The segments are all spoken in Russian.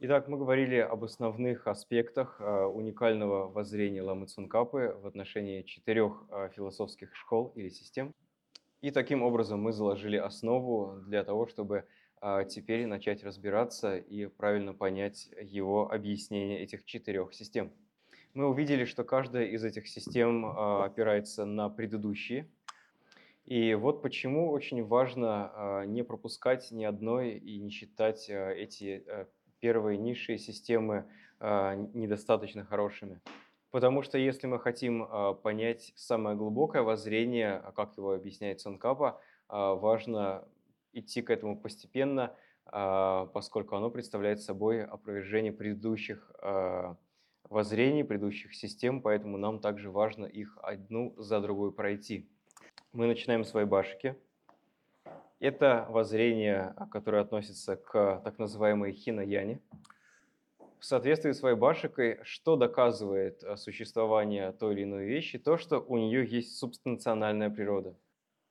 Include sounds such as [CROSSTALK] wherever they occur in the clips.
Итак, мы говорили об основных аспектах э, уникального воззрения Ламы Цункапы в отношении четырех э, философских школ или систем. И таким образом мы заложили основу для того, чтобы э, теперь начать разбираться и правильно понять его объяснение этих четырех систем. Мы увидели, что каждая из этих систем опирается на предыдущие. И вот почему очень важно не пропускать ни одной и не считать эти первые низшие системы а, недостаточно хорошими. Потому что если мы хотим а, понять самое глубокое воззрение, а как его объясняет Санкапа, важно идти к этому постепенно, поскольку оно представляет собой опровержение предыдущих воззрений, предыдущих систем, поэтому нам также важно их одну за другой пройти. Мы начинаем с Вайбашики – это воззрение, которое относится к так называемой хинаяне. В соответствии с Вайбашикой, что доказывает э, существование той или иной вещи? То, что у нее есть субстанциональная природа.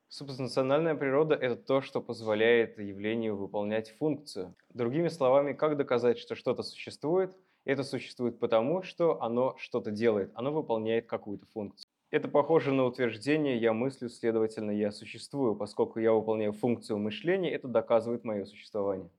Субстанциональная природа – это то, что позволяет явлению выполнять функцию. Другими словами, как доказать, что что-то существует? Это существует потому, что оно что-то делает, оно выполняет какую-то функцию. Это похоже на утверждение «я мыслю, следовательно, я существую», поскольку я выполняю функцию мышления, это доказывает мое существование.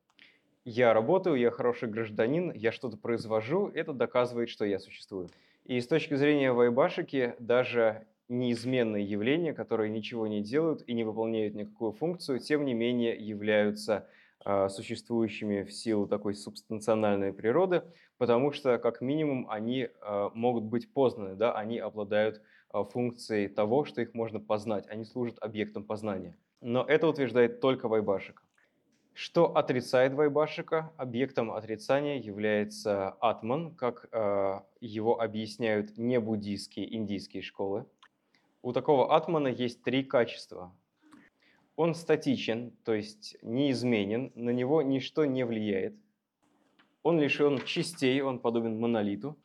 Я работаю, я хороший гражданин, я что-то произвожу, это доказывает, что я существую. И с точки зрения Вайбашики, даже неизменные явления, которые ничего не делают и не выполняют никакую функцию, тем не менее являются э, существующими в силу такой субстанциональной природы, потому что, как минимум, они э, могут быть познаны, да, они обладают функцией того, что их можно познать. Они служат объектом познания. Но это утверждает только Вайбашика. Что отрицает Вайбашика? Объектом отрицания является атман, как э, его объясняют не буддийские индийские школы. У такого атмана есть три качества. Он статичен, то есть неизменен, на него ничто не влияет. Он лишен частей, он подобен монолиту.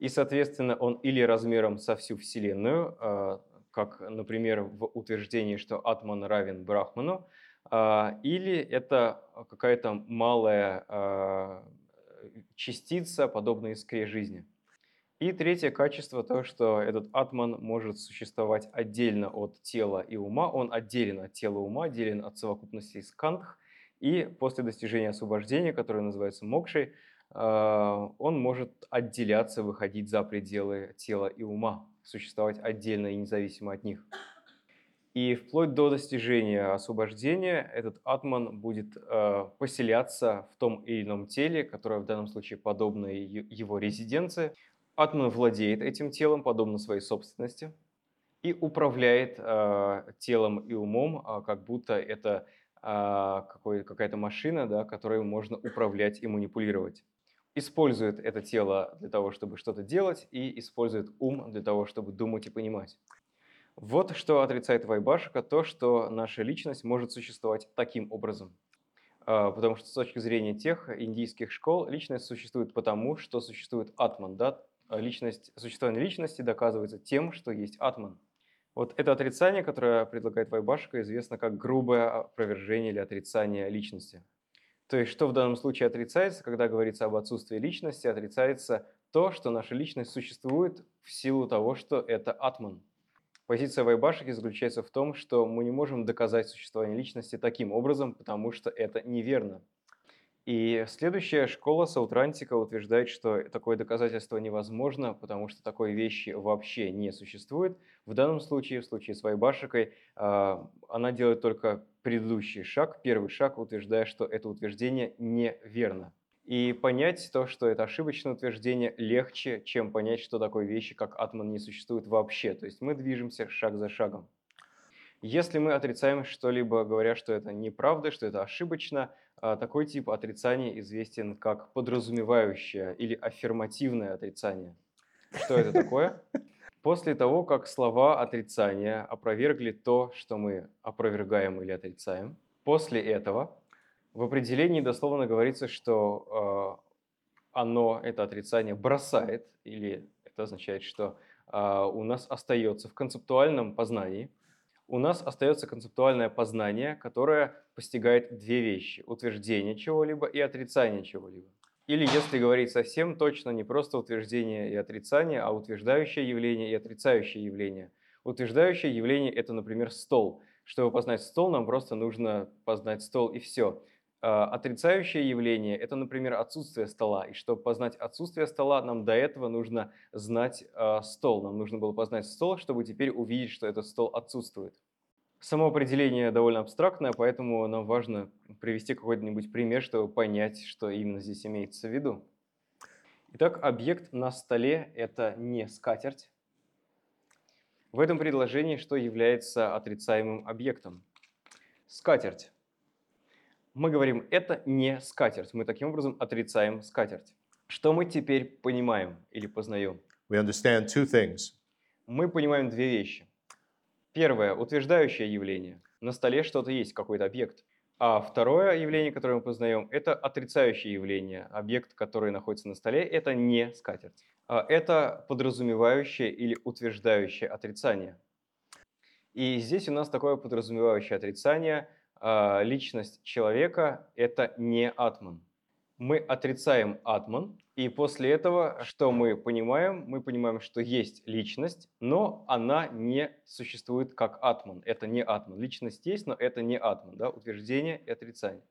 И, соответственно, он или размером со всю Вселенную, а, как, например, в утверждении, что Атман равен Брахману, а, или это какая-то малая а, частица, подобная искре жизни. И третье качество то, что этот атман может существовать отдельно от тела и ума, он отделен от тела и ума, отделен от совокупности скандх, и после достижения освобождения, которое называется мокшей, он может отделяться, выходить за пределы тела и ума, существовать отдельно и независимо от них. И вплоть до достижения освобождения этот атман будет э, поселяться в том или ином теле, которое в данном случае подобно его резиденции. Атман владеет этим телом, подобно своей собственности, и управляет э, телом и умом, э, как будто это э, какая-то машина, да, которой можно управлять и манипулировать использует это тело для того, чтобы что-то делать, и использует ум для того, чтобы думать и понимать. Вот что отрицает Вайбашика, то, что наша личность может существовать таким образом. А, потому что с точки зрения тех индийских школ личность существует потому, что существует атман. Да? А личность, существование личности доказывается тем, что есть атман. Вот это отрицание, которое предлагает Вайбашика, известно как грубое опровержение или отрицание личности. То есть что в данном случае отрицается, когда говорится об отсутствии личности, отрицается то, что наша личность существует в силу того, что это атман. Позиция Вайбашики заключается в том, что мы не можем доказать существование личности таким образом, потому что это неверно. И следующая школа Саутрантика утверждает, что такое доказательство невозможно, потому что такой вещи вообще не существует. В данном случае, в случае с Вайбашикой, а, она делает только предыдущий шаг, первый шаг, утверждая, что это утверждение неверно. И понять то, что это ошибочное утверждение, легче, чем понять, что такой вещи, как атман, не существует вообще. То есть мы движемся шаг за шагом. Если мы отрицаем что-либо, говоря, что это неправда, что это ошибочно, такой тип отрицания известен как подразумевающее или аффирмативное отрицание. Что это такое? [LAUGHS] После того, как слова отрицания опровергли то, что мы опровергаем или отрицаем, после этого в определении дословно говорится, что э, оно, это отрицание, бросает, или это означает, что э, у нас остается в концептуальном познании, у нас остается концептуальное познание, которое постигает две вещи – утверждение чего-либо и отрицание чего-либо. Или, если говорить совсем точно, не просто утверждение и отрицание, а утверждающее явление и отрицающее явление. Утверждающее явление – это, например, стол. Чтобы познать стол, нам просто нужно познать стол и все. А, отрицающее явление – это, например, отсутствие стола. И чтобы познать отсутствие стола, нам до этого нужно знать а, стол. Нам нужно было познать стол, чтобы теперь увидеть, что этот стол отсутствует. Само определение довольно абстрактное, поэтому нам важно привести какой-нибудь пример, чтобы понять, что именно здесь имеется в виду. Итак, объект на столе – это не скатерть. В этом предложении что является отрицаемым объектом? Скатерть. Мы говорим, это не скатерть. Мы таким образом отрицаем скатерть. Что мы теперь понимаем или познаем? We understand two things. Мы понимаем две вещи. Первое – утверждающее явление. На столе что-то есть, какой-то объект. А второе явление, которое мы познаем, это отрицающее явление. Объект, который находится на столе, это не скатерть. А это подразумевающее или утверждающее отрицание. И здесь у нас такое подразумевающее отрицание. А, личность человека – это не атман мы отрицаем атман, и после этого что мы понимаем? Мы понимаем, что есть личность, но она не существует как атман. Это не атман. Личность есть, но это не атман. Да? Утверждение и отрицание.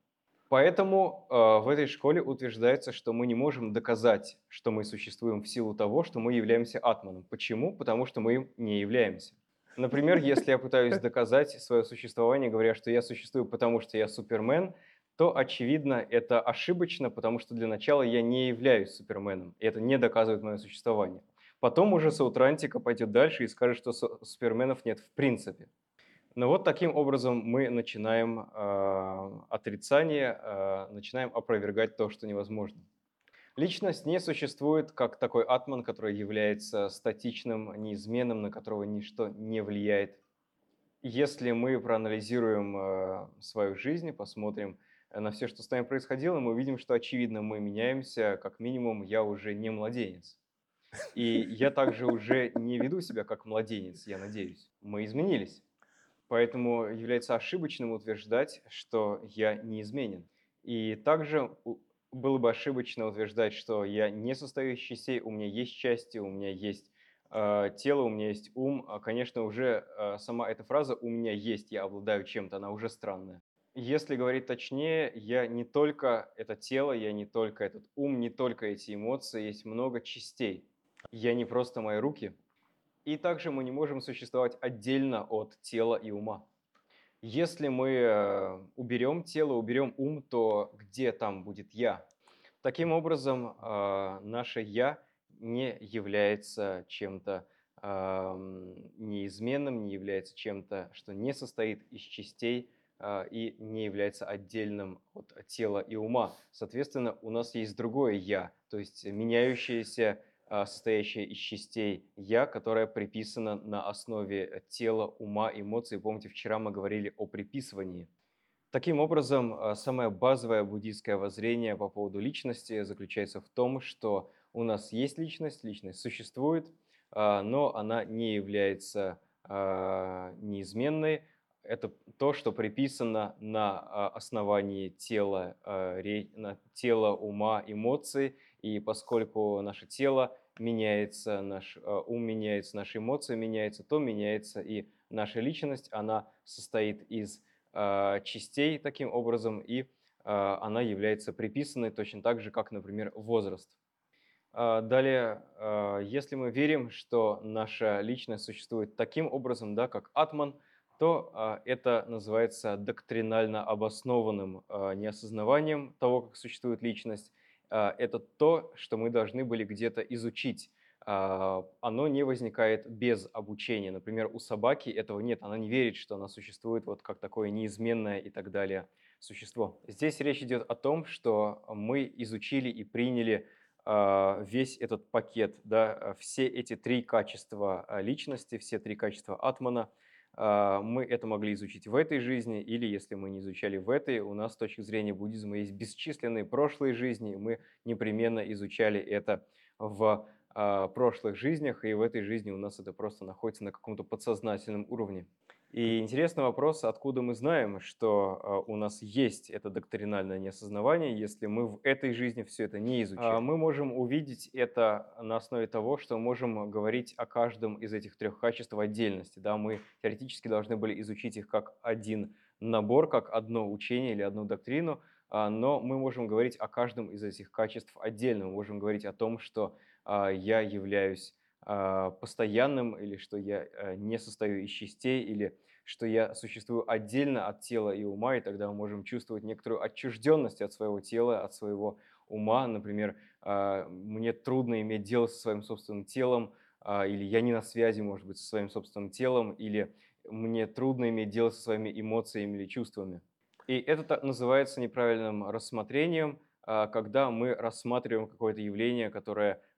Поэтому э, в этой школе утверждается, что мы не можем доказать, что мы существуем в силу того, что мы являемся атманом. Почему? Потому что мы им не являемся. Например, если я пытаюсь [LAUGHS] доказать свое существование, говоря, что я существую, потому что я супермен – то, очевидно, это ошибочно, потому что для начала я не являюсь Суперменом, и это не доказывает мое существование. Потом уже Саутрантика пойдет дальше и скажет, что Суперменов нет в принципе. Но вот таким образом мы начинаем э, отрицание, э, начинаем опровергать то, что невозможно. Личность не существует как такой атман, который является статичным, неизменным, на которого ничто не влияет. Если мы проанализируем э, свою жизнь, посмотрим, на все, что с нами происходило, мы видим, что, очевидно, мы меняемся, как минимум, я уже не младенец. И я также уже не веду себя как младенец, я надеюсь. Мы изменились. Поэтому является ошибочным утверждать, что я неизменен. И также было бы ошибочно утверждать, что я не состою из частей, у меня есть части, у меня есть э, тело, у меня есть ум. А, конечно, уже э, сама эта фраза «у меня есть», я обладаю чем-то, она уже странная. Если говорить точнее, я не только это тело, я не только этот ум, не только эти эмоции, есть много частей. Я не просто мои руки. И также мы не можем существовать отдельно от тела и ума. Если мы э, уберем тело, уберем ум, то где там будет я? Таким образом, э, наше я не является чем-то неизменным, не является чем-то, что не состоит из частей, а, и не является отдельным от тела и ума. Соответственно, у нас есть другое «я», то есть меняющееся, а, состоящее из частей «я», которое приписано на основе тела, ума, эмоций. Помните, вчера мы говорили о приписывании. Таким образом, а, самое базовое буддийское воззрение по поводу личности заключается в том, что у нас есть личность, личность существует, но она не является неизменной, это то, что приписано на а, основании тела, а, тела, ума, эмоций. И поскольку наше тело меняется, наш а, ум меняется, наши эмоции меняются, то меняется и наша личность. Она состоит из частей таким образом, и она является приписанной точно так же, как, например, возраст. Далее, если мы верим, что наша личность существует таким образом, да, как атман – то это называется доктринально обоснованным а, неосознаванием того, как существует личность. А, это то, что мы должны были где-то изучить. Оно не возникает без обучения. Например, у собаки этого нет. Она не верит, что она существует вот как такое неизменное и так далее существо. Здесь речь идет о том, что мы изучили и приняли весь этот пакет, да, все эти три качества личности, все три качества атмана – а, мы это могли изучить в этой жизни, или если мы не изучали в этой, у нас с точки зрения буддизма есть бесчисленные прошлые жизни, и мы непременно изучали это в а, прошлых жизнях, и в этой жизни у нас это просто находится на каком-то подсознательном уровне. И интересный вопрос, откуда мы знаем, что а, у нас есть это доктринальное неосознавание, если мы в этой жизни все это не изучили. А, Мы можем увидеть это на основе того, что можем говорить о каждом из этих трех качеств в отдельности. Да? Мы теоретически должны были изучить их как один набор, как одно учение или одну доктрину, а, но мы можем говорить о каждом из этих качеств отдельно. Мы можем говорить о том, что я являюсь постоянным, или что я э, не состою из частей, или что я существую отдельно от тела и ума, и тогда мы можем чувствовать некоторую отчужденность от своего тела, от своего ума. Например, а, мне трудно иметь дело со своим собственным телом, а, или я не на связи, может быть, со своим собственным телом, или мне трудно иметь дело со своими эмоциями или чувствами. И это называется неправильным рассмотрением, когда мы рассматриваем какое-то явление, которое а,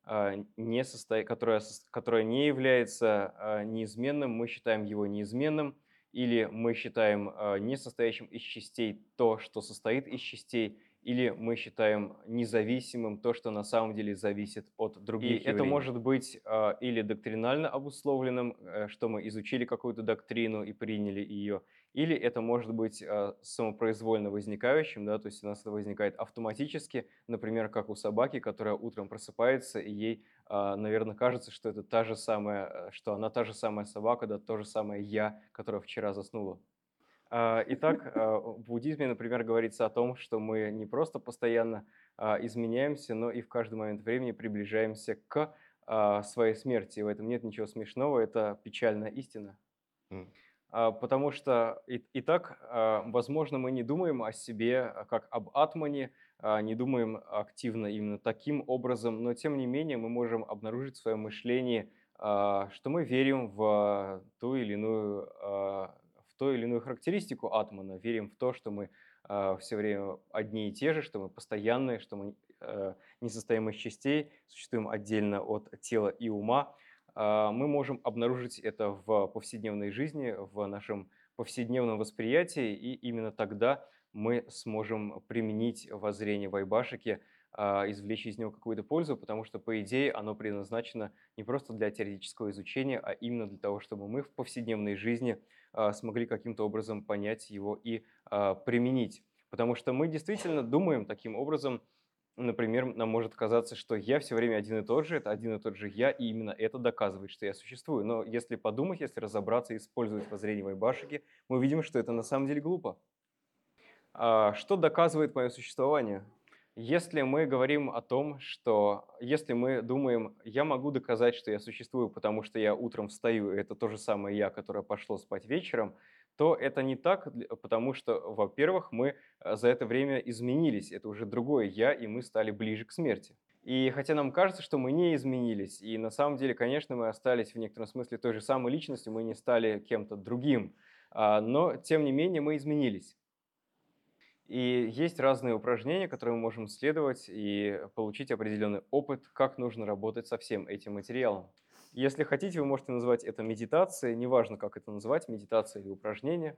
не состо... которое, которое не является а, неизменным, мы считаем его неизменным, или мы считаем а, не состоящим из частей то, что состоит из частей, или мы считаем независимым то, что на самом деле зависит от других. И явлений. это может быть или доктринально обусловленным, э, что мы изучили какую-то доктрину и приняли ее, или это может быть а, самопроизвольно возникающим, да, то есть у нас это возникает автоматически, например, как у собаки, которая утром просыпается, и ей, а, наверное, кажется, что это та же самая, э, что она та же самая собака, да, то же самое я, которая вчера заснула. А, итак, в буддизме, например, говорится о том, что мы не просто постоянно изменяемся, но и в каждый момент времени приближаемся к своей смерти. В этом нет ничего смешного, это печальная истина. А, потому что и, и так, а, возможно, мы не думаем о себе а, как об атмане, не думаем активно именно таким образом, но тем не менее мы можем обнаружить в своем мышлении, что мы верим в ту или иную, ту или иную характеристику атмана, верим в то, что мы все время одни и те же, что мы постоянные, что мы не состоим из частей, существуем отдельно от тела и ума. А, мы можем обнаружить это в повседневной жизни, в нашем повседневном восприятии, и именно тогда мы сможем применить воззрение Вайбашики, а, извлечь из него какую-то пользу, потому что, по идее, оно предназначено не просто для теоретического изучения, а именно для того, чтобы мы в повседневной жизни а, смогли каким-то образом понять его и применить. Потому что мы действительно думаем таким образом, Например, нам может казаться, что я все время один и тот же, это один и тот же я, и именно это доказывает, что я существую. Но если подумать, если разобраться и использовать воззрение Вайбашики, мы увидим, что это на самом деле глупо. А что доказывает мое существование? Если мы говорим о том, что если мы думаем, я могу доказать, что я существую, потому что я утром встаю, и это то же самое я, которое пошло спать вечером, то это не так, потому что, во-первых, мы э, за это время изменились, это уже другое «я», и мы стали ближе к смерти. И хотя нам кажется, что мы не изменились, и на самом деле, конечно, мы остались в некотором смысле той же самой личностью, мы не стали кем-то другим, а, но тем не менее мы изменились. И есть разные упражнения, которые мы можем следовать и получить определенный опыт, как нужно работать со всем этим материалом. Если хотите, вы можете назвать это медитацией, неважно, как это называть, медитация или упражнение.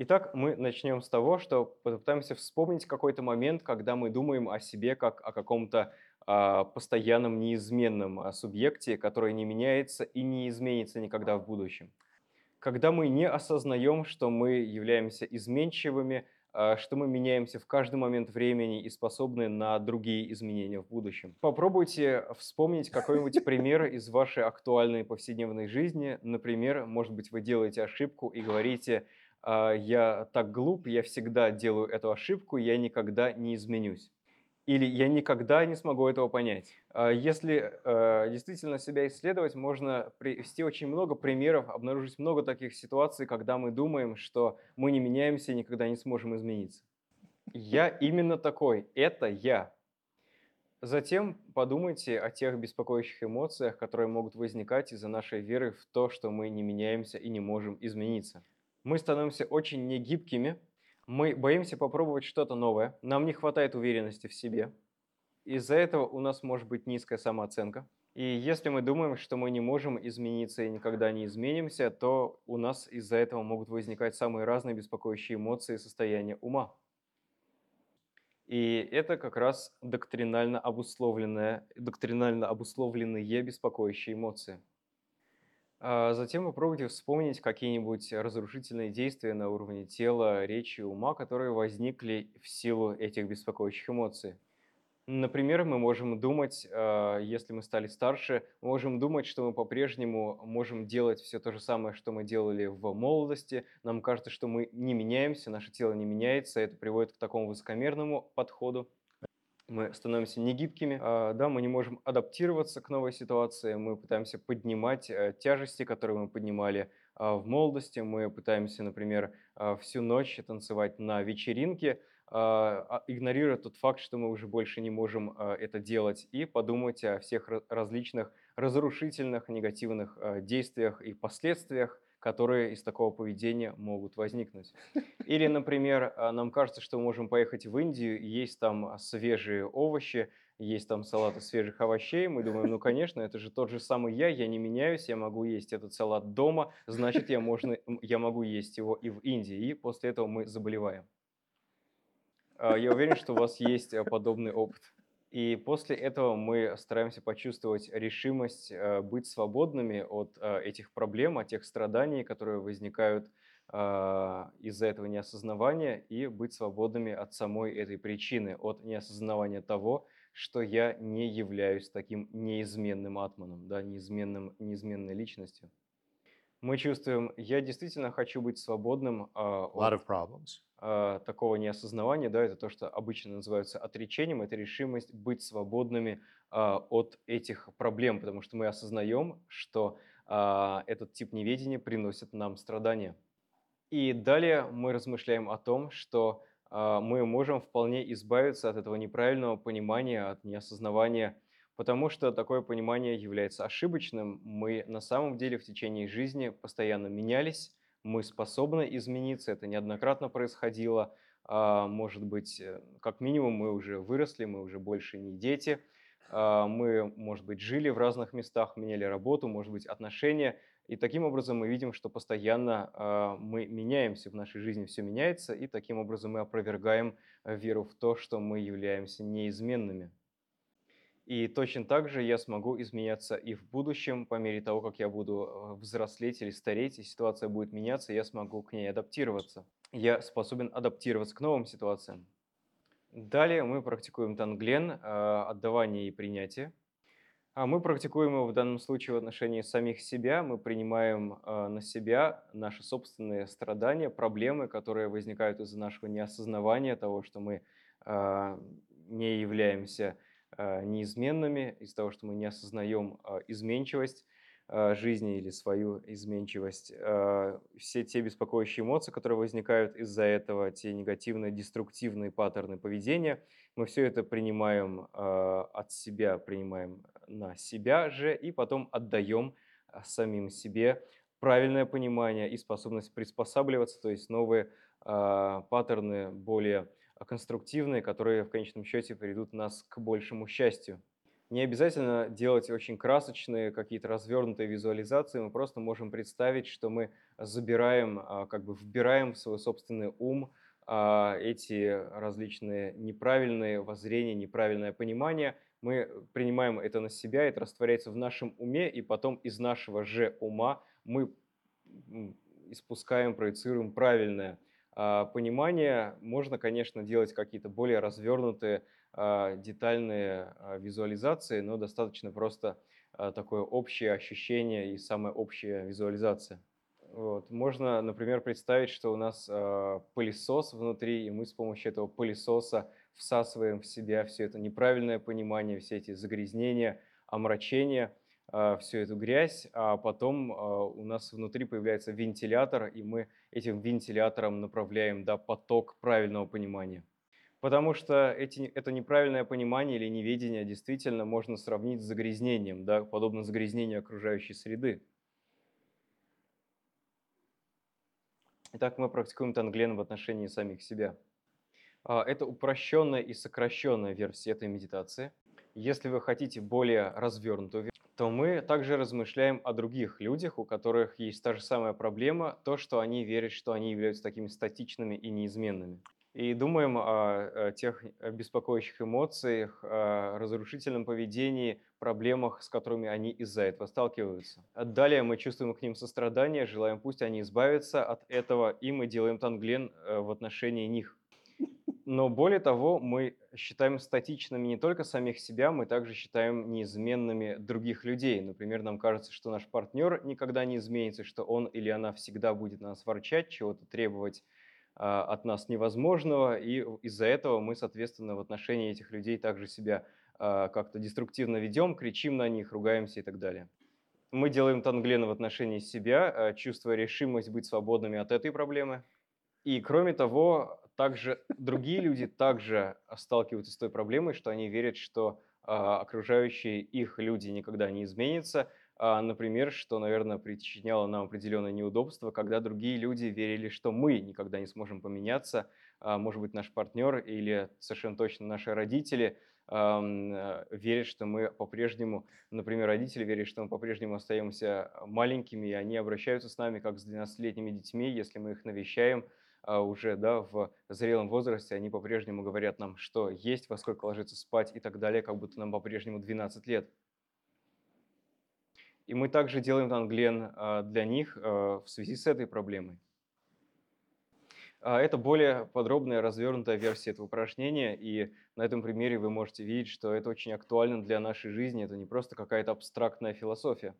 Итак, мы начнем с того, что попытаемся вспомнить какой-то момент, когда мы думаем о себе как о каком-то а, постоянном неизменном а, субъекте, который не меняется и не изменится никогда в будущем. Когда мы не осознаем, что мы являемся изменчивыми, что мы меняемся в каждый момент времени и способны на другие изменения в будущем. Попробуйте вспомнить [LAUGHS] какой-нибудь пример из вашей актуальной повседневной жизни. Например, может быть, вы делаете ошибку и говорите, «А, я так глуп, я всегда делаю эту ошибку, я никогда не изменюсь или я никогда не смогу этого понять. А если э, действительно себя исследовать, можно привести очень много примеров, обнаружить много таких ситуаций, когда мы думаем, что мы не меняемся и никогда не сможем измениться. Я именно такой, это я. Затем подумайте о тех беспокоящих эмоциях, которые могут возникать из-за нашей веры в то, что мы не меняемся и не можем измениться. Мы становимся очень негибкими, мы боимся попробовать что-то новое, нам не хватает уверенности в себе. Из-за этого у нас может быть низкая самооценка. И если мы думаем, что мы не можем измениться и никогда не изменимся, то у нас из-за этого могут возникать самые разные беспокоящие эмоции и состояния ума. И это как раз доктринально, обусловленные, доктринально обусловленные беспокоящие эмоции. А затем попробуйте вспомнить какие-нибудь разрушительные действия на уровне тела, речи, ума, которые возникли в силу этих беспокоящих эмоций. Например, мы можем думать, а, если мы стали старше, мы можем думать, что мы по-прежнему можем делать все то же самое, что мы делали в молодости. Нам кажется, что мы не меняемся, наше тело не меняется. Это приводит к такому высокомерному подходу мы становимся негибкими, а, да, мы не можем адаптироваться к новой ситуации, мы пытаемся поднимать э, тяжести, которые мы поднимали а, в молодости, мы пытаемся, например, а, всю ночь танцевать на вечеринке, игнорируя тот факт, что мы уже больше не можем это делать, и подумать о всех различных разрушительных, негативных действиях и последствиях, которые из такого поведения могут возникнуть. [LAUGHS] Или, например, а, нам кажется, что мы можем поехать в Индию, есть там свежие овощи, есть там салат из свежих овощей. Мы думаем, ну, конечно, это же тот же самый я, я не меняюсь, я могу есть этот салат дома, значит, я, можно, я могу есть его и в Индии. И после этого мы заболеваем. А, я уверен, что у вас есть а, подобный опыт. И после этого мы стараемся почувствовать решимость э, быть свободными от э, этих проблем, от тех страданий, которые возникают а, из-за этого неосознавания, и быть свободными от самой этой причины, от неосознавания того, что я не являюсь таким неизменным атманом, да, неизменным, неизменной личностью. Мы чувствуем, я действительно хочу быть свободным а, от а, такого неосознавания, да, это то, что обычно называется отречением, это решимость быть свободными а, от этих проблем, потому что мы осознаем, что а, этот тип неведения приносит нам страдания. И далее мы размышляем о том, что а, мы можем вполне избавиться от этого неправильного понимания, от неосознавания, потому что такое понимание является ошибочным. Мы на самом деле в течение жизни постоянно менялись, мы способны измениться, это неоднократно происходило. А, может быть, э, как минимум мы уже выросли, мы уже больше не дети, а, мы, может быть, жили в разных местах, меняли работу, может быть, отношения. И таким образом мы видим, что постоянно а, мы меняемся, в нашей жизни все меняется, и таким образом мы опровергаем веру в то, что мы являемся неизменными. И точно так же я смогу изменяться и в будущем, по мере того, как я буду э, взрослеть или стареть, и ситуация будет меняться, я смогу к ней адаптироваться. Я способен адаптироваться к новым ситуациям. Далее мы практикуем танглен, э, отдавание и принятие. А мы практикуем его в данном случае в отношении самих себя. Мы принимаем э, на себя наши собственные страдания, проблемы, которые возникают из-за нашего неосознавания того, что мы не являемся неизменными из-за того, что мы не осознаем э, изменчивость э, жизни или свою изменчивость. Все те беспокоящие эмоции, которые возникают из-за этого, те негативные, деструктивные паттерны поведения, мы все это принимаем от себя, принимаем на себя же и потом отдаем самим себе правильное понимание и способность приспосабливаться, то есть новые паттерны более конструктивные, которые в конечном счете приведут нас к большему счастью. Не обязательно делать очень красочные, какие-то развернутые визуализации, мы просто можем представить, что мы забираем, а, как бы вбираем в свой собственный ум а, эти различные неправильные воззрения, неправильное понимание, мы принимаем это на себя, это растворяется в нашем уме, и потом из нашего же ума мы испускаем, проецируем правильное понимания можно, конечно, делать какие-то более развернутые, а, детальные а, визуализации, но достаточно просто такое общее ощущение и самая общая визуализация. Вот. Можно, например, представить, что у нас пылесос внутри, и мы с помощью этого пылесоса всасываем в себя все это неправильное понимание, все эти загрязнения, омрачения – а, всю эту грязь, а потом а, у нас внутри появляется вентилятор, и мы этим вентилятором направляем да, поток правильного понимания. Потому что эти, это неправильное понимание или неведение действительно можно сравнить с загрязнением, да, подобно загрязнению окружающей среды. Итак, мы практикуем танглен в отношении самих себя. А, это упрощенная и сокращенная версия этой медитации. Если вы хотите более развернутую то мы также размышляем о других людях, у которых есть та же самая проблема, то, что они верят, что они являются такими статичными и неизменными. и думаем о, тех беспокоящих эмоциях, о разрушительном поведении, проблемах, с которыми они из-за этого сталкиваются. Далее мы чувствуем к ним сострадание, желаем пусть они избавятся от этого, и мы делаем танглен э, в отношении них. Но более того, мы считаем статичными не только самих себя, мы также считаем неизменными других людей. Например, нам кажется, что наш партнер никогда не изменится, что он или она всегда будет на нас ворчать, чего-то требовать а, от нас невозможного, и из-за этого мы, соответственно, в отношении этих людей также себя а, как-то деструктивно ведем, кричим на них, ругаемся и так далее. Мы делаем танглен в отношении себя, а, чувствуя решимость быть свободными от этой проблемы. И кроме того, также другие люди также сталкиваются с той проблемой, что они верят, что а, окружающие их люди никогда не изменятся. А, например, что, наверное, причиняло нам определенное неудобство, когда другие люди верили, что мы никогда не сможем поменяться, а, может быть, наш партнер или совершенно точно наши родители а, верят, что мы по-прежнему, например, родители верят, что мы по-прежнему остаемся маленькими, и они обращаются с нами как с 12-летними детьми, если мы их навещаем, а, уже да, в зрелом возрасте, они по-прежнему говорят нам, что есть, во сколько ложиться спать и так далее, как будто нам по-прежнему 12 лет. И мы также делаем танглен а, для них а, в связи с этой проблемой. Это более подробная, развернутая версия этого упражнения, и на этом примере вы можете видеть, что это очень актуально для нашей жизни, это не просто какая-то абстрактная философия.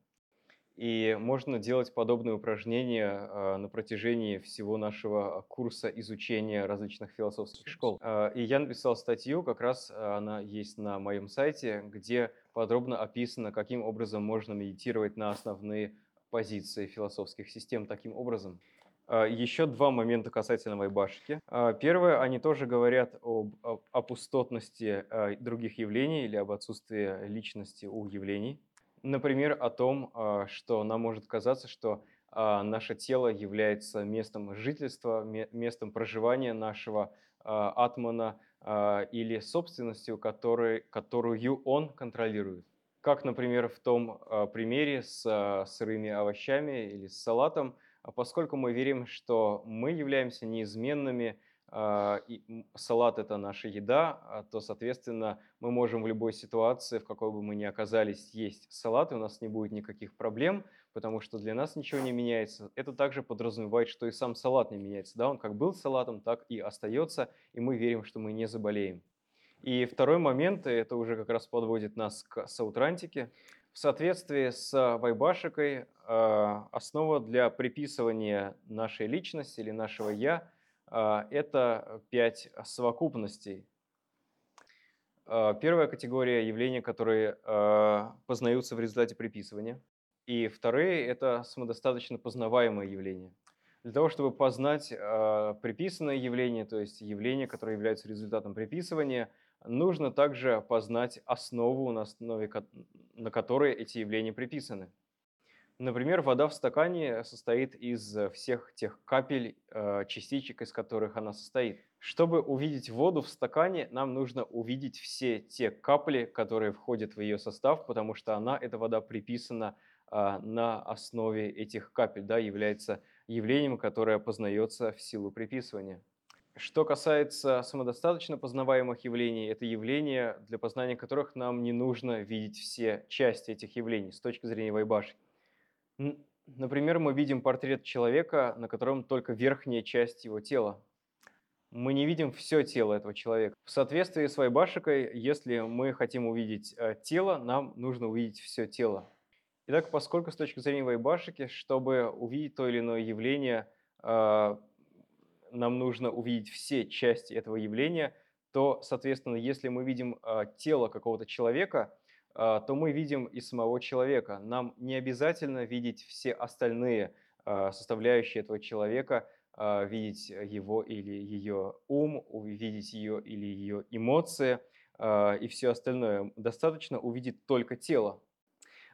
И можно делать подобные упражнения а, на протяжении всего нашего курса изучения различных философских школ. А, и я написал статью, как раз а, она есть на моем сайте, где подробно описано, каким образом можно медитировать на основные позиции философских систем таким образом. Еще два момента касательно Вайбашики. Первое, они тоже говорят об, о пустотности других явлений или об отсутствии личности у явлений. Например, о том, а, что нам может казаться, что а, наше тело является местом жительства, местом проживания нашего а, атмана или собственностью, который, которую он контролирует. Как, например, в том примере с сырыми овощами или с салатом, поскольку мы верим, что мы являемся неизменными и салат – это наша еда, а, то, соответственно, мы можем в любой ситуации, в какой бы мы ни оказались, есть салат, и у нас не будет никаких проблем, потому что для нас ничего не меняется. Это также подразумевает, что и сам салат не меняется. Да? Он как был салатом, так и остается, и мы верим, что мы не заболеем. И второй момент, это уже как раз подводит нас к саутрантике. В соответствии с вайбашикой а, основа для приписывания нашей личности или нашего «я» – а, это пять совокупностей. А, первая категория явлений, которые а, познаются в результате приписывания. И вторые – это самодостаточно познаваемые явления. Для того, чтобы познать приписанное явление, то есть явление, которое является результатом приписывания, нужно также познать основу, на основе на которой эти явления приписаны. Например, вода в стакане состоит из э, всех тех капель, э, частичек, из которых она состоит. Чтобы увидеть воду в стакане, нам нужно увидеть все те капли, которые входят в ее состав, потому что она, эта вода, приписана а, на основе этих капель, да, является явлением, которое познается в силу приписывания. Что касается самодостаточно познаваемых явлений, это явления, для познания которых нам не нужно видеть все части этих явлений с точки зрения Вайбаши. Например, мы видим портрет человека, на котором только верхняя часть его тела. Мы не видим все тело этого человека. В соответствии с Вайбашикой, если мы хотим увидеть э, тело, нам нужно увидеть все тело. Итак, поскольку с точки зрения Вайбашики, чтобы увидеть то или иное явление, э, нам нужно увидеть все части этого явления, то, соответственно, если мы видим э, тело какого-то человека, то мы видим и самого человека. Нам не обязательно видеть все остальные а, составляющие этого человека, а, видеть его или ее ум, увидеть ее или ее эмоции и все остальное. Достаточно увидеть только тело.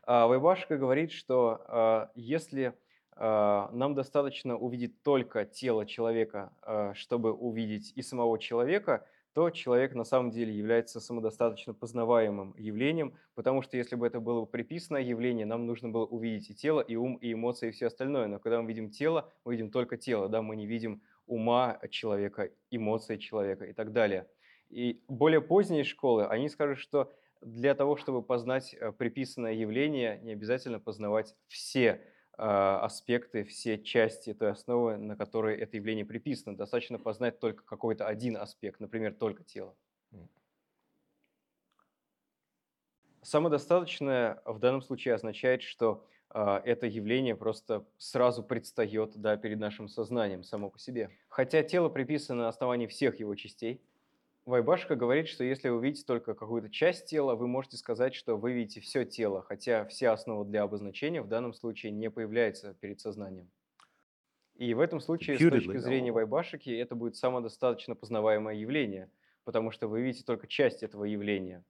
Вайбашка говорит, что если нам достаточно увидеть только тело человека, чтобы увидеть и самого человека, то человек на самом деле является самодостаточно познаваемым явлением, потому что если бы это было приписанное явление, нам нужно было увидеть и тело, и ум, и эмоции, и все остальное. Но когда мы видим тело, мы видим только тело, да, мы не видим ума человека, эмоций человека и так далее. И более поздние школы, они скажут, что для того, чтобы познать э, приписанное явление, не обязательно познавать все аспекты, все части той основы, на которой это явление приписано. Достаточно познать только какой-то один аспект, например, только тело. Самодостаточное в данном случае означает, что э, это явление просто сразу предстает да, перед нашим сознанием само по себе. Хотя тело приписано на основании всех его частей, Вайбашка говорит, что если вы видите только какую-то часть тела, вы можете сказать, что вы видите все тело, хотя вся основа для обозначения в данном случае не появляется перед сознанием. И в этом случае, с точки зрения Вайбашики, это будет самодостаточно познаваемое явление, потому что вы видите только часть этого явления,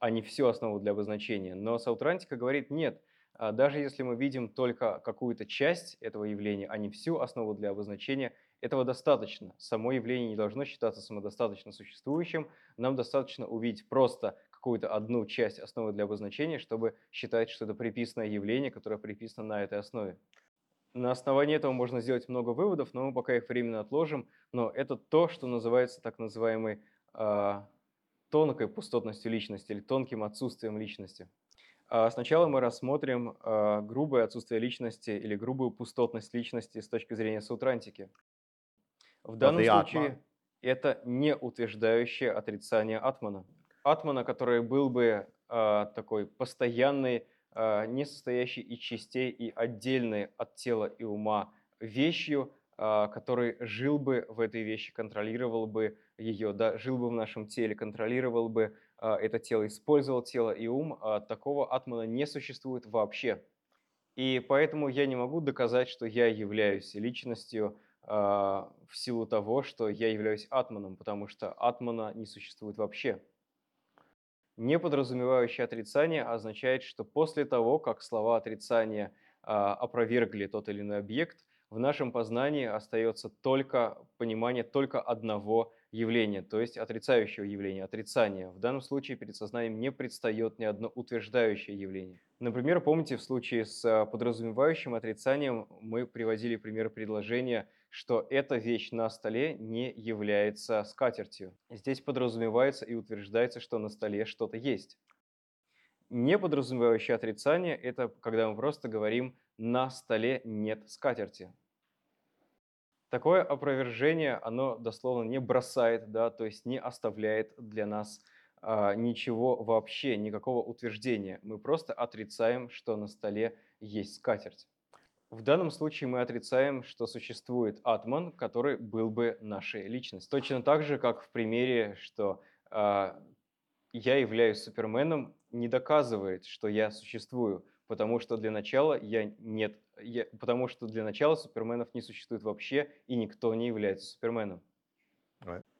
а не всю основу для обозначения. Но Саутрантика говорит, нет, а даже если мы видим только какую-то часть этого явления, а не всю основу для обозначения – этого достаточно. Само явление не должно считаться самодостаточно существующим. Нам достаточно увидеть просто какую-то одну часть основы для обозначения, чтобы считать, что это приписанное явление, которое приписано на этой основе. На основании этого можно сделать много выводов, но мы пока их временно отложим. Но это то, что называется так называемой э, тонкой пустотностью личности или тонким отсутствием личности. А сначала мы рассмотрим э, грубое отсутствие личности или грубую пустотность личности с точки зрения сутрантики. В данном случае это не утверждающее отрицание атмана. Атмана, который был бы э, такой постоянный, э, не состоящий из частей и отдельный от тела и ума вещью, э, который жил бы в этой вещи, контролировал бы ее, да, жил бы в нашем теле, контролировал бы э, это тело, использовал тело и ум, э, такого атмана не существует вообще. И поэтому я не могу доказать, что я являюсь личностью, а, в силу того, что я являюсь атманом, потому что атмана не существует вообще. Не подразумевающее отрицание означает, что после того, как слова отрицания а, опровергли тот или иной объект, в нашем познании остается только понимание только одного явления, то есть отрицающего явления, отрицания. В данном случае перед сознанием не предстает ни одно утверждающее явление. Например, помните, в случае с а, подразумевающим отрицанием мы приводили пример предложения что эта вещь на столе не является скатертью. Здесь подразумевается и утверждается, что на столе что-то есть. Не подразумевающее отрицание – это когда мы просто говорим «на столе нет скатерти». Такое опровержение, оно дословно не бросает, да, то есть не оставляет для нас а, ничего вообще, никакого утверждения. Мы просто отрицаем, что на столе есть скатерть. В данном случае мы отрицаем, что существует атман, который был бы нашей личностью. Точно так же, как в примере, что э, я являюсь суперменом, не доказывает, что я существую, потому что для начала я нет, я, потому что для начала суперменов не существует вообще, и никто не является суперменом. Right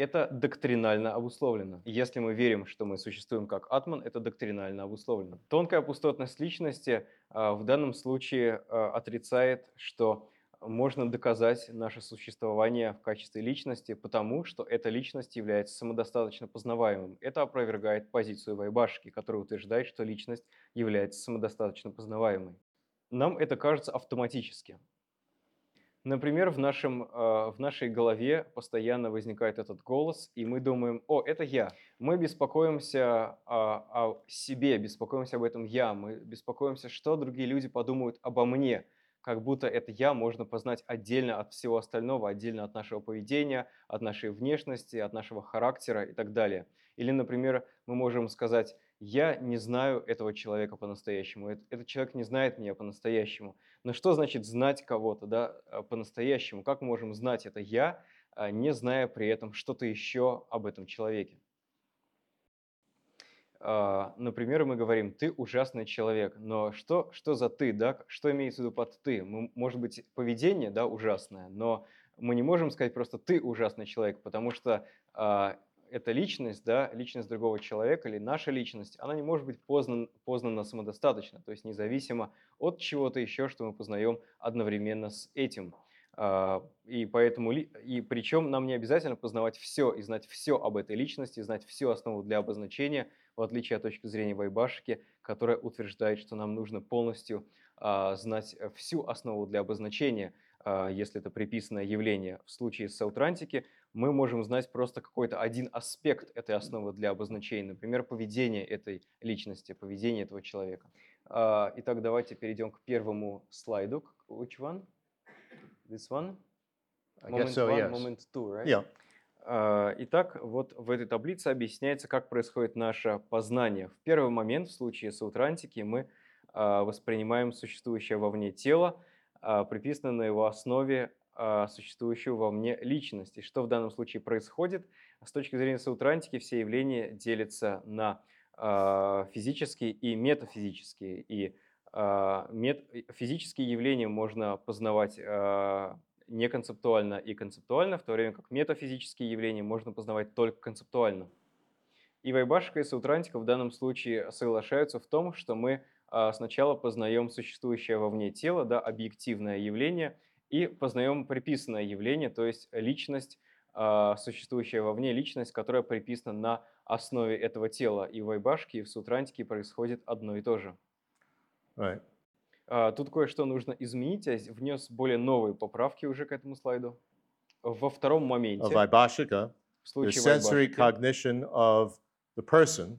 это доктринально обусловлено. Если мы верим, что мы существуем как атман, это доктринально обусловлено. Тонкая пустотность личности а, в данном случае а, отрицает, что можно доказать наше существование в качестве личности, потому что эта личность является самодостаточно познаваемым. Это опровергает позицию Вайбашки, которая утверждает, что личность является самодостаточно познаваемой. Нам это кажется автоматически. Например, в, нашем, а, в нашей голове постоянно возникает этот голос, и мы думаем, о, это я. Мы беспокоимся о, о себе, беспокоимся об этом я, мы беспокоимся, что другие люди подумают обо мне, как будто это я можно познать отдельно от всего остального, отдельно от нашего поведения, от нашей внешности, от нашего характера и так далее. Или, например, мы можем сказать, я не знаю этого человека по-настоящему, этот человек не знает меня по-настоящему. Но что значит знать кого-то да, а, по-настоящему? Как можем знать это я, а, не зная при этом что-то еще об этом человеке? А, например, мы говорим, ты ужасный человек, но что, что за ты, да? Что имеется в виду под ты? Может быть, поведение, да, ужасное, но мы не можем сказать просто ты ужасный человек, потому что эта личность, да, личность другого человека или наша личность, она не может быть познан, познана самодостаточно, то есть независимо от чего-то еще, что мы познаем одновременно с этим. А, и поэтому, и причем нам не обязательно познавать все и знать все об этой личности, знать всю основу для обозначения, в отличие от точки зрения Вайбашики, которая утверждает, что нам нужно полностью а, знать всю основу для обозначения. а, если это приписанное явление. В случае с саутрантики мы можем знать просто какой-то один аспект этой основы для обозначения, например, поведение этой личности, поведение этого человека. А, итак, давайте перейдем к первому слайду. Which one? This one? Guess so, one, yes. moment two, right? Yeah. А, Итак, вот в этой таблице объясняется, как происходит наше познание. В первый момент, в случае саутрантики, мы а, воспринимаем существующее вовне тело, приписанное на его основе а, существующую вовне личность. И что в данном случае происходит? С точки зрения саутрантики все явления делятся на а, физические и метафизические. И а, мет- физические явления можно познавать а, неконцептуально и концептуально, в то время как метафизические явления можно познавать только концептуально. И Вайбашика и Саутрантика в данном случае соглашаются в том, что мы сначала познаем существующее вовне тело, да, объективное явление, и познаем приписанное явление, то есть личность, а, существующая вовне личность, которая приписана на основе этого тела. И в Вайбашке, и в Сутрантике происходит одно и то же. Right. А, Тут кое-что нужно изменить. Я внес более новые поправки уже к этому слайду. Во втором Of моменте, Vaibhashika, в the случае sensory Вайбашики, cognition of the person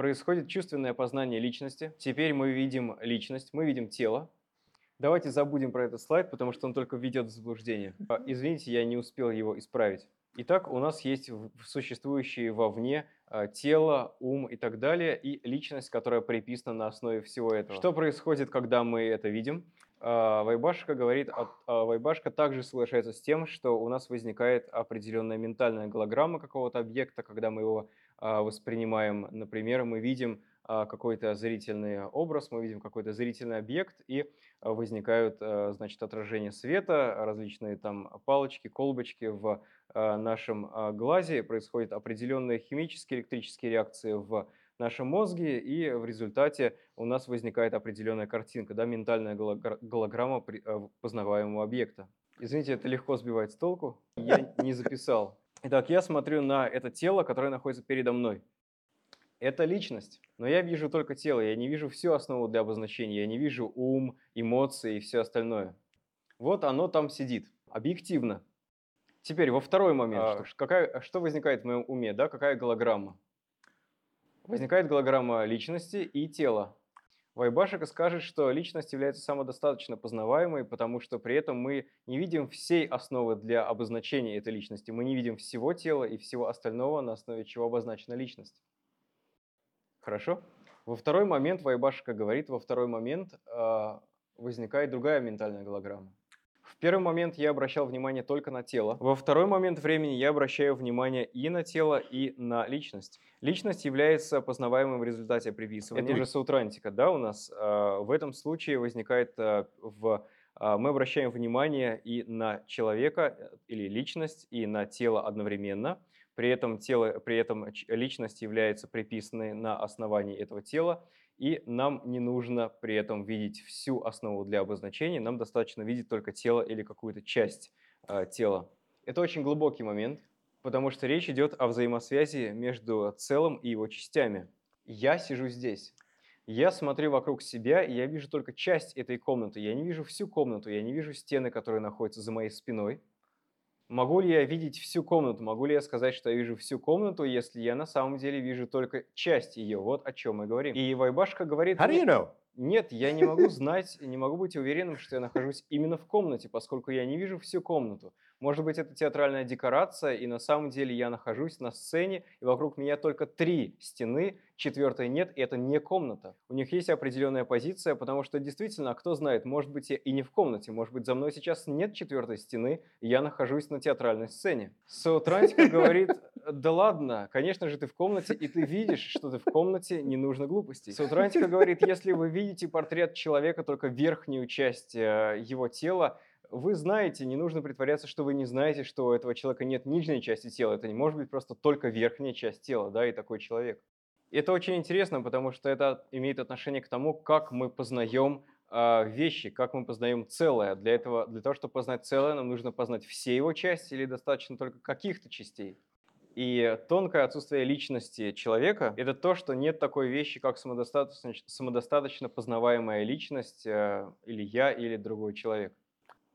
происходит чувственное познание личности. Теперь мы видим личность, мы видим тело. Давайте забудем про этот слайд, потому что он только введет в заблуждение. А, Извините, я не успел его исправить. Итак, у нас есть существующие вовне а, тело, ум и так далее, и личность, которая приписана на основе всего этого. Что происходит, когда мы это видим? А, Вайбашка говорит, Вайбашка также соглашается с тем, что у нас возникает определенная ментальная голограмма какого-то объекта, когда мы его воспринимаем. Например, мы видим какой-то зрительный образ, мы видим какой-то зрительный объект, и а, возникают, а, значит, отражения света, различные там палочки, колбочки в а, нашем а, глазе, происходят определенные химические, электрические реакции в нашем мозге, и в результате у нас возникает определенная картинка, да, ментальная гологра- голограмма а, познаваемого объекта. Извините, это легко сбивает с толку, я не записал. Итак, я смотрю на это тело, которое находится передо мной. Это личность, но я вижу только тело, я не вижу всю основу для обозначения, я не вижу ум, эмоции и все остальное. Вот оно там сидит, объективно. Теперь во второй момент, А, что, какая, что возникает в моем уме, да, какая голограмма? Возникает голограмма личности и тела. Вайбашика скажет, что личность является самодостаточно познаваемой, потому что при этом мы не видим всей основы для обозначения этой личности. Мы не видим всего тела и всего остального, на основе чего обозначена личность. Хорошо? Во второй момент Вайбашика говорит, во второй момент а, возникает другая ментальная голограмма. В первый момент я обращал внимание только на тело. Во второй момент времени я обращаю внимание и на тело, и на личность. Личность является познаваемым в результате приписывания. Это уже саутрантика, да, у нас. А, В этом случае возникает а, в а, мы обращаем внимание и на человека э, или личность, и на тело одновременно. При этом, тело, при этом личность является приписанной на основании этого тела, и нам не нужно при этом видеть всю основу для обозначения, нам достаточно видеть только тело или какую-то часть э, тела. Это очень глубокий момент, потому что речь идет о взаимосвязи между целым и его частями. Я сижу здесь. Я смотрю вокруг себя, и я вижу только часть этой комнаты. Я не вижу всю комнату, я не вижу стены, которые находятся за моей спиной. Могу ли я видеть всю комнату? Могу ли я сказать, что я вижу всю комнату, если я на самом деле вижу только часть ее? Вот о чем мы говорим. И Вайбашка говорит... How do you «Нет, know? Нет, я не могу знать, не могу быть уверенным, что я нахожусь именно в комнате, поскольку я не вижу всю комнату. Может быть, это театральная декорация, и на самом деле я нахожусь на сцене, и вокруг меня только три стены, четвертой нет, и это не комната. У них есть определенная позиция, потому что действительно, а кто знает, может быть, я и не в комнате, может быть, за мной сейчас нет четвертой стены, и я нахожусь на театральной сцене. Саутрантика говорит, да ладно, конечно же ты в комнате, и ты видишь, что ты в комнате, не нужно глупостей. Саутрантика говорит, если вы видите портрет человека, только верхнюю часть э, его тела, вы знаете, не нужно притворяться, что вы не знаете, что у этого человека нет нижней части тела. Это не может быть просто только верхняя часть тела, да, и такой человек. Это очень интересно, потому что это имеет отношение к тому, как мы познаем а, вещи, как мы познаем целое. Для этого, для того, чтобы познать целое, нам нужно познать все его части или достаточно только каких-то частей. И тонкое отсутствие личности человека – это то, что нет такой вещи, как самодостаточно, самодостаточно познаваемая личность э, или я, или другой человек.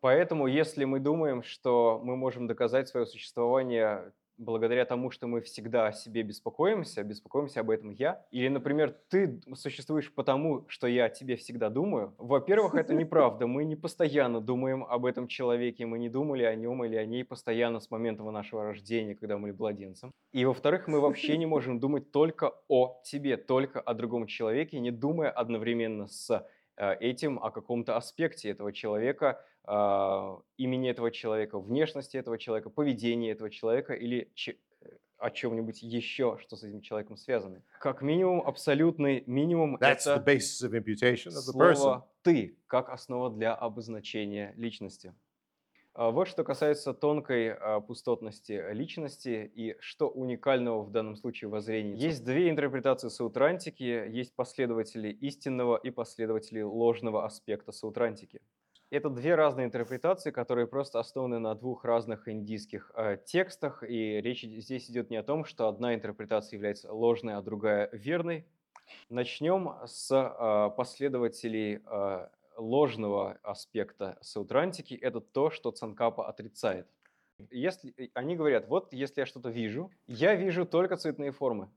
Поэтому, если мы думаем, что мы можем доказать свое существование благодаря тому, что мы всегда о себе беспокоимся, беспокоимся об этом я, или, например, ты существуешь потому, что я о тебе всегда думаю, во-первых, это [LAUGHS] неправда. Мы не постоянно думаем об этом человеке, мы не думали о нем или о ней постоянно с момента нашего рождения, когда мы были младенцем. И, во-вторых, мы вообще не [LAUGHS] можем думать только о тебе, только о другом человеке, не думая одновременно с э, этим о каком-то аспекте этого человека, имени этого человека, внешности этого человека, поведения этого человека или о чем-нибудь еще, что с этим человеком связано. Как минимум, абсолютный минимум That's the это basis of imputation of the person. слово «ты» как основа для обозначения личности. А, Вот что касается тонкой а, пустотности личности и что уникального в данном случае воззрения. Есть две интерпретации саутрантики, есть последователи истинного и последователи ложного аспекта саутрантики. Это две разные интерпретации, которые просто основаны на двух разных индийских э, текстах, и речь здесь идет не о том, что одна интерпретация является ложной, а другая верной. Начнем с э, последователей э, ложного аспекта саутрантики. Это то, что Цанкапа отрицает. Если, они говорят, вот если я что-то вижу, я вижу только цветные формы.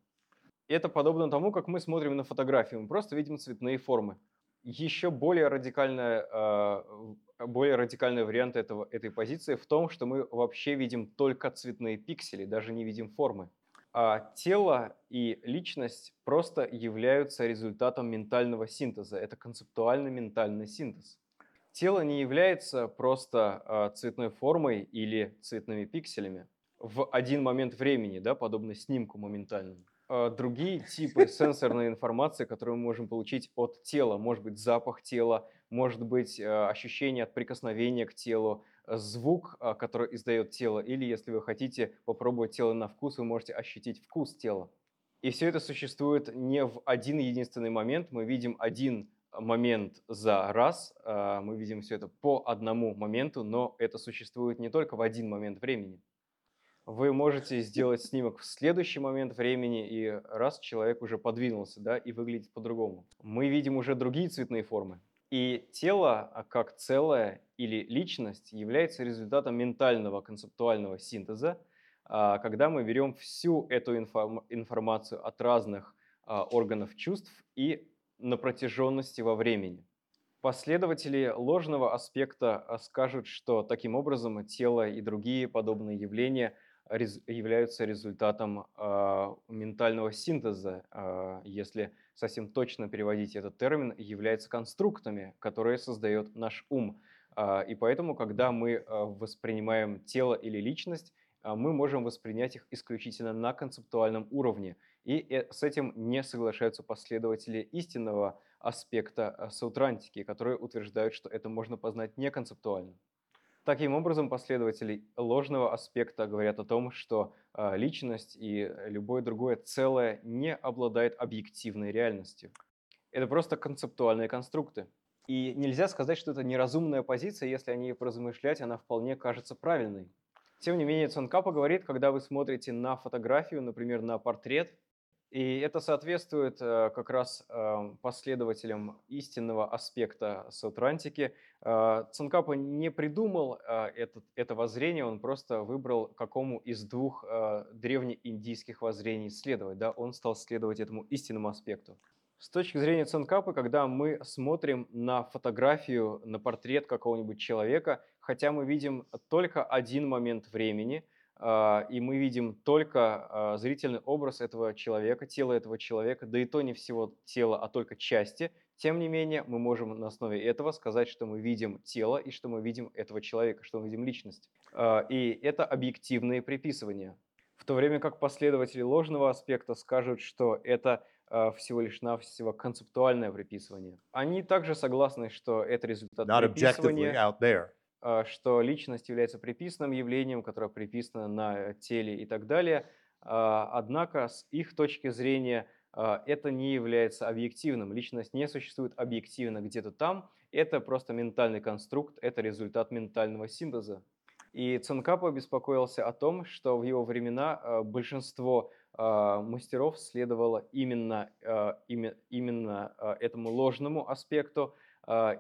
Это подобно тому, как мы смотрим на фотографию, мы просто видим цветные формы еще более радикальная, а, более радикальный вариант этого, этой позиции в том, что мы вообще видим только цветные пиксели, даже не видим формы. А тело и личность просто являются результатом ментального синтеза. Это концептуальный ментальный синтез. Тело не является просто а, цветной формой или цветными пикселями в один момент времени, да, подобно снимку моментальному. А, другие типы сенсорной информации, которую мы можем получить от тела. Может быть запах тела, может быть а, ощущение от прикосновения к телу, звук, а, который издает тело, или если вы хотите попробовать тело на вкус, вы можете ощутить вкус тела. И все это существует не в один единственный момент. Мы видим один момент за раз, мы видим все это по одному моменту, но это существует не только в один момент времени вы можете сделать снимок в следующий момент времени, и раз человек уже подвинулся, да, и выглядит по-другому. Мы видим уже другие цветные формы. И тело, а, как целое или личность, является результатом ментального концептуального синтеза, а, когда мы берем всю эту информацию от разных а, органов чувств и на протяженности во времени. Последователи ложного аспекта скажут, что таким образом тело и другие подобные явления – являются результатом э, ментального синтеза, э, если совсем точно переводить этот термин, являются конструктами, которые создает наш ум. Э, и поэтому, когда мы воспринимаем тело или личность, мы можем воспринять их исключительно на концептуальном уровне. И э, с этим не соглашаются последователи истинного аспекта саутрантики, которые утверждают, что это можно познать не концептуально. Таким образом, последователи ложного аспекта говорят о том, что а, личность и любое другое целое не обладает объективной реальностью. Это просто концептуальные конструкты. И нельзя сказать, что это неразумная позиция, если о ней поразмышлять, она вполне кажется правильной. Тем не менее, Цонкапа говорит, когда вы смотрите на фотографию, например, на портрет, и это соответствует э, как раз э, последователям истинного аспекта саутрантики. Э, Цанкапа не придумал этот, это воззрение, он просто выбрал, какому из двух древнеиндийских воззрений следовать. Да? Он стал следовать этому истинному аспекту. С точки зрения Цанкапы, когда мы смотрим на фотографию, на портрет какого-нибудь человека, хотя мы видим только один момент времени – и мы видим только а, зрительный образ этого человека, тело этого человека, да и то не всего тела, а только части. Тем не менее, мы можем на основе этого сказать, что мы видим тело и что мы видим этого человека, что мы видим личность. А, и это объективные приписывания. В то время как последователи ложного аспекта скажут, что это всего лишь навсего концептуальное приписывание. Они также согласны, что это результат Not приписывания. А, что личность является приписанным явлением, которое приписано на теле и так далее. А, однако с их точки зрения а, это не является объективным. Личность не существует объективно где-то там. Это просто ментальный конструкт, это результат ментального синтеза. И Цункапа беспокоился о том, что в его времена большинство мастеров следовало именно, име- именно этому ложному аспекту,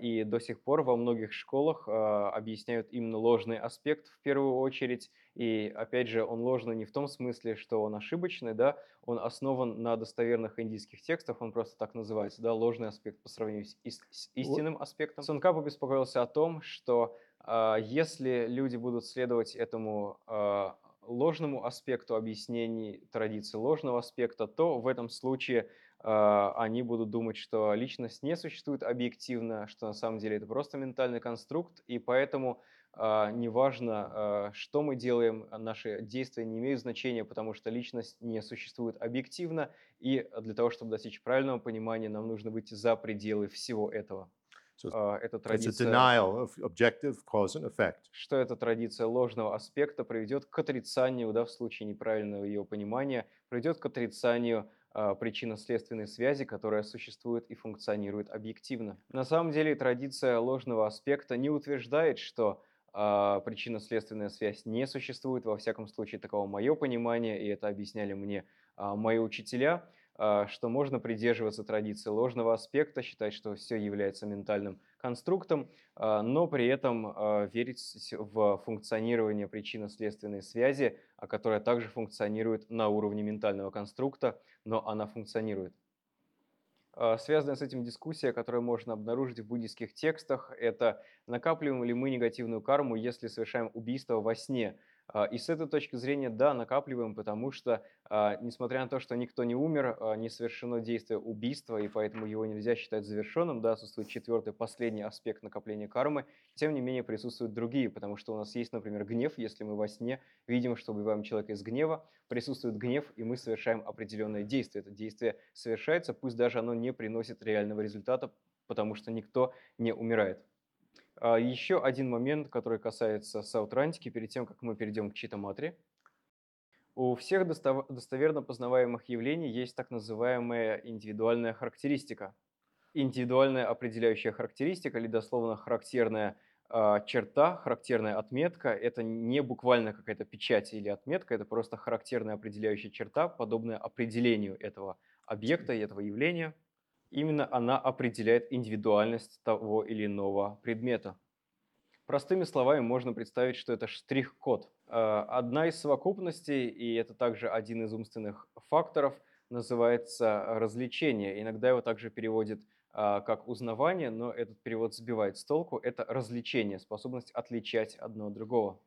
и до сих пор во многих школах а, объясняют именно ложный аспект в первую очередь. И опять же, он ложный не в том смысле, что он ошибочный, да, он основан на достоверных индийских текстах, он просто так называется, да, ложный аспект по сравнению с, ис- с истинным аспектом. Сункапа беспокоился о том, что а, если люди будут следовать этому а, ложному аспекту объяснений традиции ложного аспекта, то в этом случае а, они будут думать, что личность не существует объективно, что на самом деле это просто ментальный конструкт, и поэтому а, неважно, а, что мы делаем, наши действия не имеют значения, потому что личность не существует объективно, и для того, чтобы достичь правильного понимания, нам нужно выйти за пределы всего этого. So А, Это традиция, denial of objective cause and effect. что эта традиция ложного аспекта приведет к отрицанию, да, в случае неправильного ее понимания, приведет к отрицанию а, причинно-следственной связи, которая существует и функционирует объективно. На самом деле традиция ложного аспекта не утверждает, что а, причинно-следственная связь не существует. Во всяком случае, таково мое понимание, и это объясняли мне а, мои учителя, а, что можно придерживаться традиции ложного аспекта, считать, что все является ментальным конструктом, а, но при этом а, верить в функционирование причинно-следственной связи, а, которая также функционирует на уровне ментального конструкта, но она функционирует. А, Связанная с этим дискуссия, которую можно обнаружить в буддийских текстах, это накапливаем ли мы негативную карму, если совершаем убийство во сне. А, И с этой точки зрения, да, накапливаем, потому что, а, несмотря на то, что никто не умер, а, не совершено действие убийства, и поэтому его нельзя считать завершенным, да, отсутствует четвертый, последний аспект накопления кармы, тем не менее присутствуют другие, потому что у нас есть, например, гнев, если мы во сне видим, что убиваем человека из гнева, присутствует гнев, и мы совершаем определенное действие. Это действие совершается, пусть даже оно не приносит реального результата, потому что никто не умирает. А, Еще один момент, который касается саутрантики, перед тем, как мы перейдем к читаматре. У всех достоверно познаваемых явлений есть так называемая индивидуальная характеристика. Индивидуальная определяющая характеристика или дословно характерная а, черта, характерная отметка – это не буквально какая-то печать или отметка, это просто характерная определяющая черта, подобная определению этого объекта и этого явления. Именно она определяет индивидуальность того или иного предмета. Простыми словами можно представить, что это штрих-код. Э, Одна из совокупностей, и это также один из умственных факторов, называется развлечение. Иногда его также переводят а, как узнавание, но этот перевод сбивает с толку. Это развлечение, способность отличать одно от другого.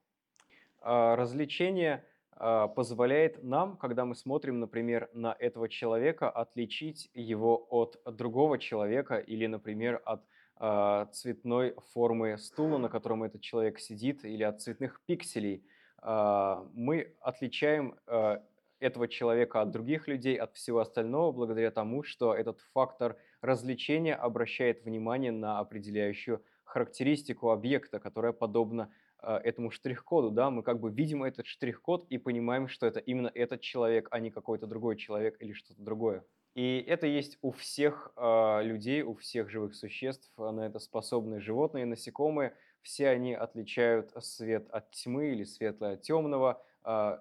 Развлечение позволяет нам, когда мы смотрим, например, на этого человека, отличить его от другого человека или, например, от а, цветной формы стула, на котором этот человек сидит, или от цветных пикселей. А, Мы отличаем а, этого человека от других людей, от всего остального, благодаря тому, что этот фактор развлечения обращает внимание на определяющую характеристику объекта, которая подобна а, этому штрих-коду, да, мы как бы видим этот штрих-код и понимаем, что это именно этот человек, а не какой-то другой человек или что-то другое. И это есть у всех а, людей, у всех живых существ, а, на это способны животные, насекомые. Все они отличают свет от тьмы или светлое от темного, а,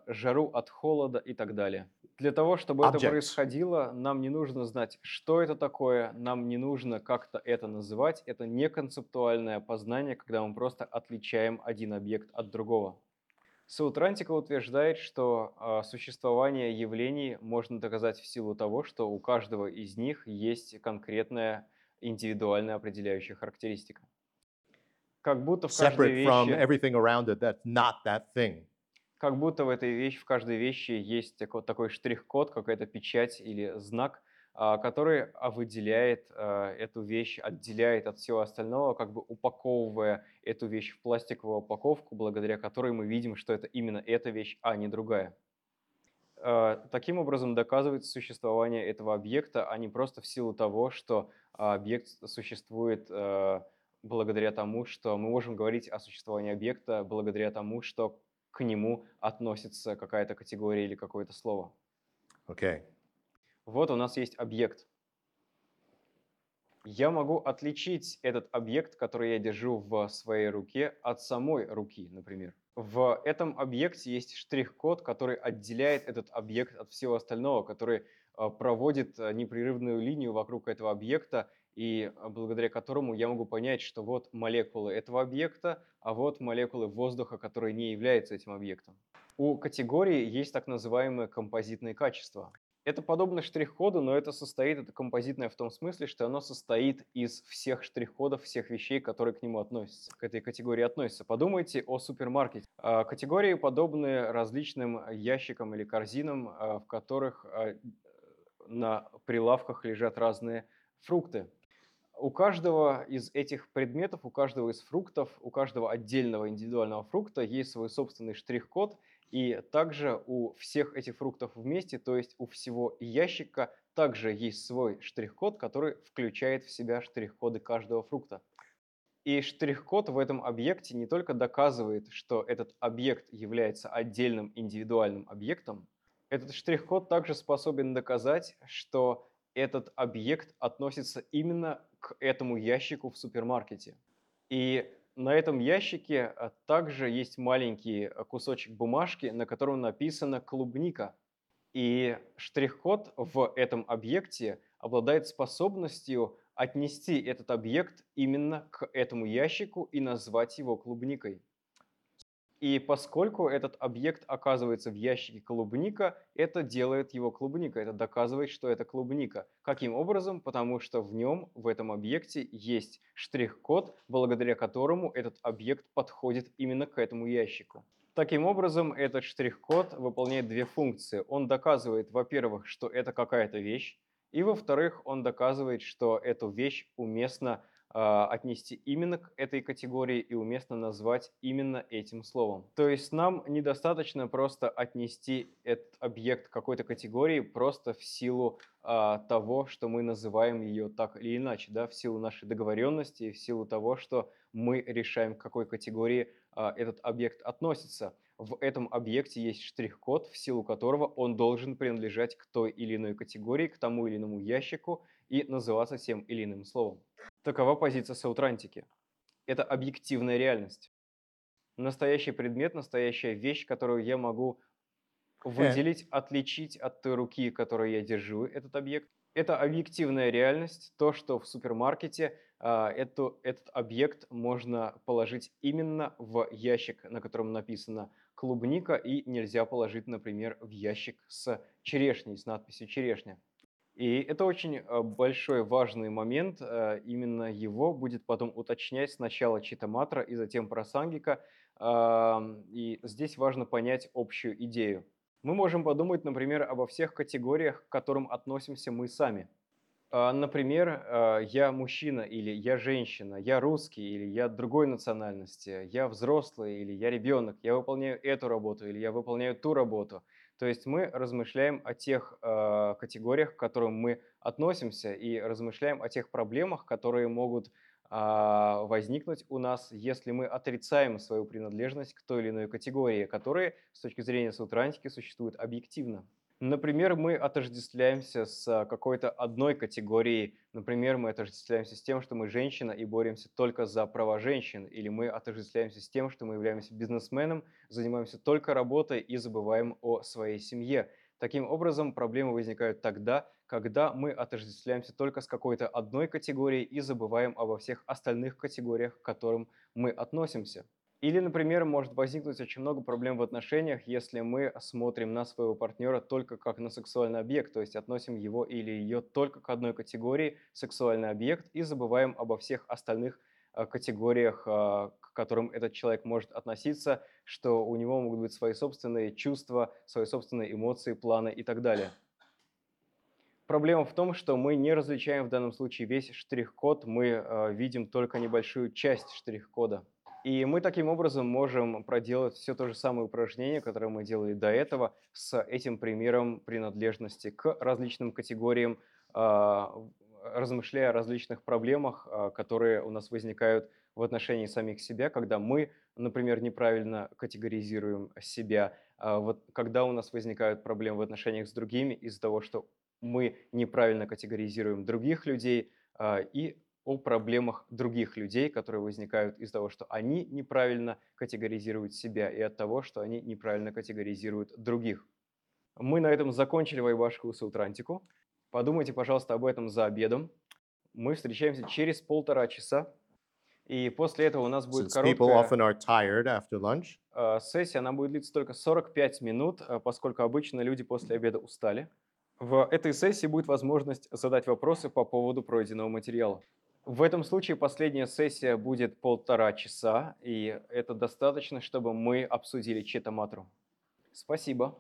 жару от холода и так далее. Для того, чтобы это Objects. происходило, нам не нужно знать, что это такое, нам не нужно как-то это называть. Это не концептуальное познание, когда мы просто отличаем один объект от другого. Саутрантика утверждает, что а, существование явлений можно доказать в силу того, что у каждого из них есть конкретная индивидуальная определяющая характеристика. Как будто в каждой Separate from вещи, everything around it that's not that thing. Как будто в этой вещи, в каждой вещи есть тако- такой штрих-код, какая-то печать или знак, а, который а, выделяет а, эту вещь, отделяет от всего остального, как бы упаковывая эту вещь в пластиковую упаковку, благодаря которой мы видим, что это именно эта вещь, а не другая. Таким образом доказывается существование этого объекта, а не просто в силу того, что объект существует благодаря тому, что мы можем говорить о существовании объекта благодаря тому, что к нему относится какая-то категория или какое-то слово. Okay. Вот у нас есть объект. Я могу отличить этот объект, который я держу в своей руке, от самой руки, например. В этом объекте есть штрих-код, который отделяет этот объект от всего остального, который а, проводит а, непрерывную линию вокруг этого объекта, и а, благодаря которому я могу понять, что вот молекулы этого объекта, а вот молекулы воздуха, которые не являются этим объектом. У категории есть так называемые композитные качества. Это подобно штрих-коду, но это состоит, это композитное в том смысле, что оно состоит из всех штрих-кодов, всех вещей, которые к нему относятся, к этой категории относятся. Подумайте о супермаркете. А, категории подобны различным ящикам или корзинам, а, в которых на прилавках лежат разные фрукты. У каждого из этих предметов, у каждого из фруктов, у каждого отдельного индивидуального фрукта есть свой собственный штрих-код – и также у всех этих фруктов вместе, то есть у всего ящика, также есть свой штрих-код, который включает в себя штрих-коды каждого фрукта. И штрих-код в этом объекте не только доказывает, что этот объект является отдельным индивидуальным объектом, этот штрих-код также способен доказать, что этот объект относится именно к этому ящику в супермаркете. И на этом ящике а, также есть маленький а, кусочек бумажки, на котором написано «клубника». И штрих-код в этом объекте обладает способностью отнести этот объект именно к этому ящику и назвать его клубникой. И поскольку этот объект оказывается в ящике клубника, это делает его клубника, это доказывает, что это клубника. Каким образом? Потому что в нем, в этом объекте, есть штрих-код, благодаря которому этот объект подходит именно к этому ящику. Таким образом, этот штрих-код выполняет две функции. Он доказывает, во-первых, что это какая-то вещь, и во-вторых, он доказывает, что эту вещь уместно отнести именно к этой категории и уместно назвать именно этим словом. То есть нам недостаточно просто отнести этот объект какой-то категории просто в силу а, того, что мы называем ее так или иначе, да, в силу нашей договоренности в силу того, что мы решаем, к какой категории а, этот объект относится. В этом объекте есть штрих-код, в силу которого он должен принадлежать к той или иной категории, к тому или иному ящику и называться тем или иным словом. Такова позиция саутрантики. Это объективная реальность. Настоящий предмет, настоящая вещь, которую я могу выделить, отличить от той руки, которой я держу этот объект. Это объективная реальность, то, что в супермаркете а, эту, этот объект можно положить именно в ящик, на котором написано клубника, и нельзя положить, например, в ящик с черешней, с надписью черешня. И это очень э, большой важный момент. Э, именно его будет потом уточнять сначала Читаматра и затем Прасангика. И здесь важно понять общую идею. Мы можем подумать, например, обо всех категориях, к которым относимся мы сами. А, например, э, я мужчина или я женщина, я русский или я другой национальности, я взрослый или я ребенок, я выполняю эту работу или я выполняю ту работу – то есть мы размышляем о тех э, категориях, к которым мы относимся, и размышляем о тех проблемах, которые могут э, возникнуть у нас, если мы отрицаем свою принадлежность к той или иной категории, которые с точки зрения сутрантики существуют объективно. Например, мы отождествляемся с какой-то одной категорией. Например, мы отождествляемся с тем, что мы женщина и боремся только за права женщин. Или мы отождествляемся с тем, что мы являемся бизнесменом, занимаемся только работой и забываем о своей семье. Таким образом, проблемы возникают тогда, когда мы отождествляемся только с какой-то одной категорией и забываем обо всех остальных категориях, к которым мы относимся. Или, например, может возникнуть очень много проблем в отношениях, если мы смотрим на своего партнера только как на сексуальный объект, то есть относим его или ее только к одной категории сексуальный объект и забываем обо всех остальных э, категориях, э, к которым этот человек может относиться, что у него могут быть свои собственные чувства, свои собственные эмоции, планы и так далее. Проблема в том, что мы не различаем в данном случае весь штрих-код, мы э, видим только небольшую часть штрих-кода. И мы таким образом можем проделать все то же самое упражнение, которое мы делали до этого, с этим примером принадлежности к различным категориям, а, размышляя о различных проблемах, а, которые у нас возникают в отношении самих себя, когда мы, например, неправильно категоризируем себя, а вот когда у нас возникают проблемы в отношениях с другими из-за того, что мы неправильно категоризируем других людей, и о проблемах других людей, которые возникают из-за того, что они неправильно категоризируют себя и от того, что они неправильно категоризируют других. Мы на этом закончили Вайбашку Сутрантику. Подумайте, пожалуйста, об этом за обедом. Мы встречаемся через полтора часа. И после этого у нас будет Since people короткая often are tired after lunch, э, сессия, она будет длиться только 45 минут, э, поскольку обычно люди после обеда устали. В этой сессии будет возможность задать вопросы по поводу пройденного материала. В этом случае последняя сессия будет полтора часа, и это достаточно, чтобы мы обсудили читаматру. Спасибо.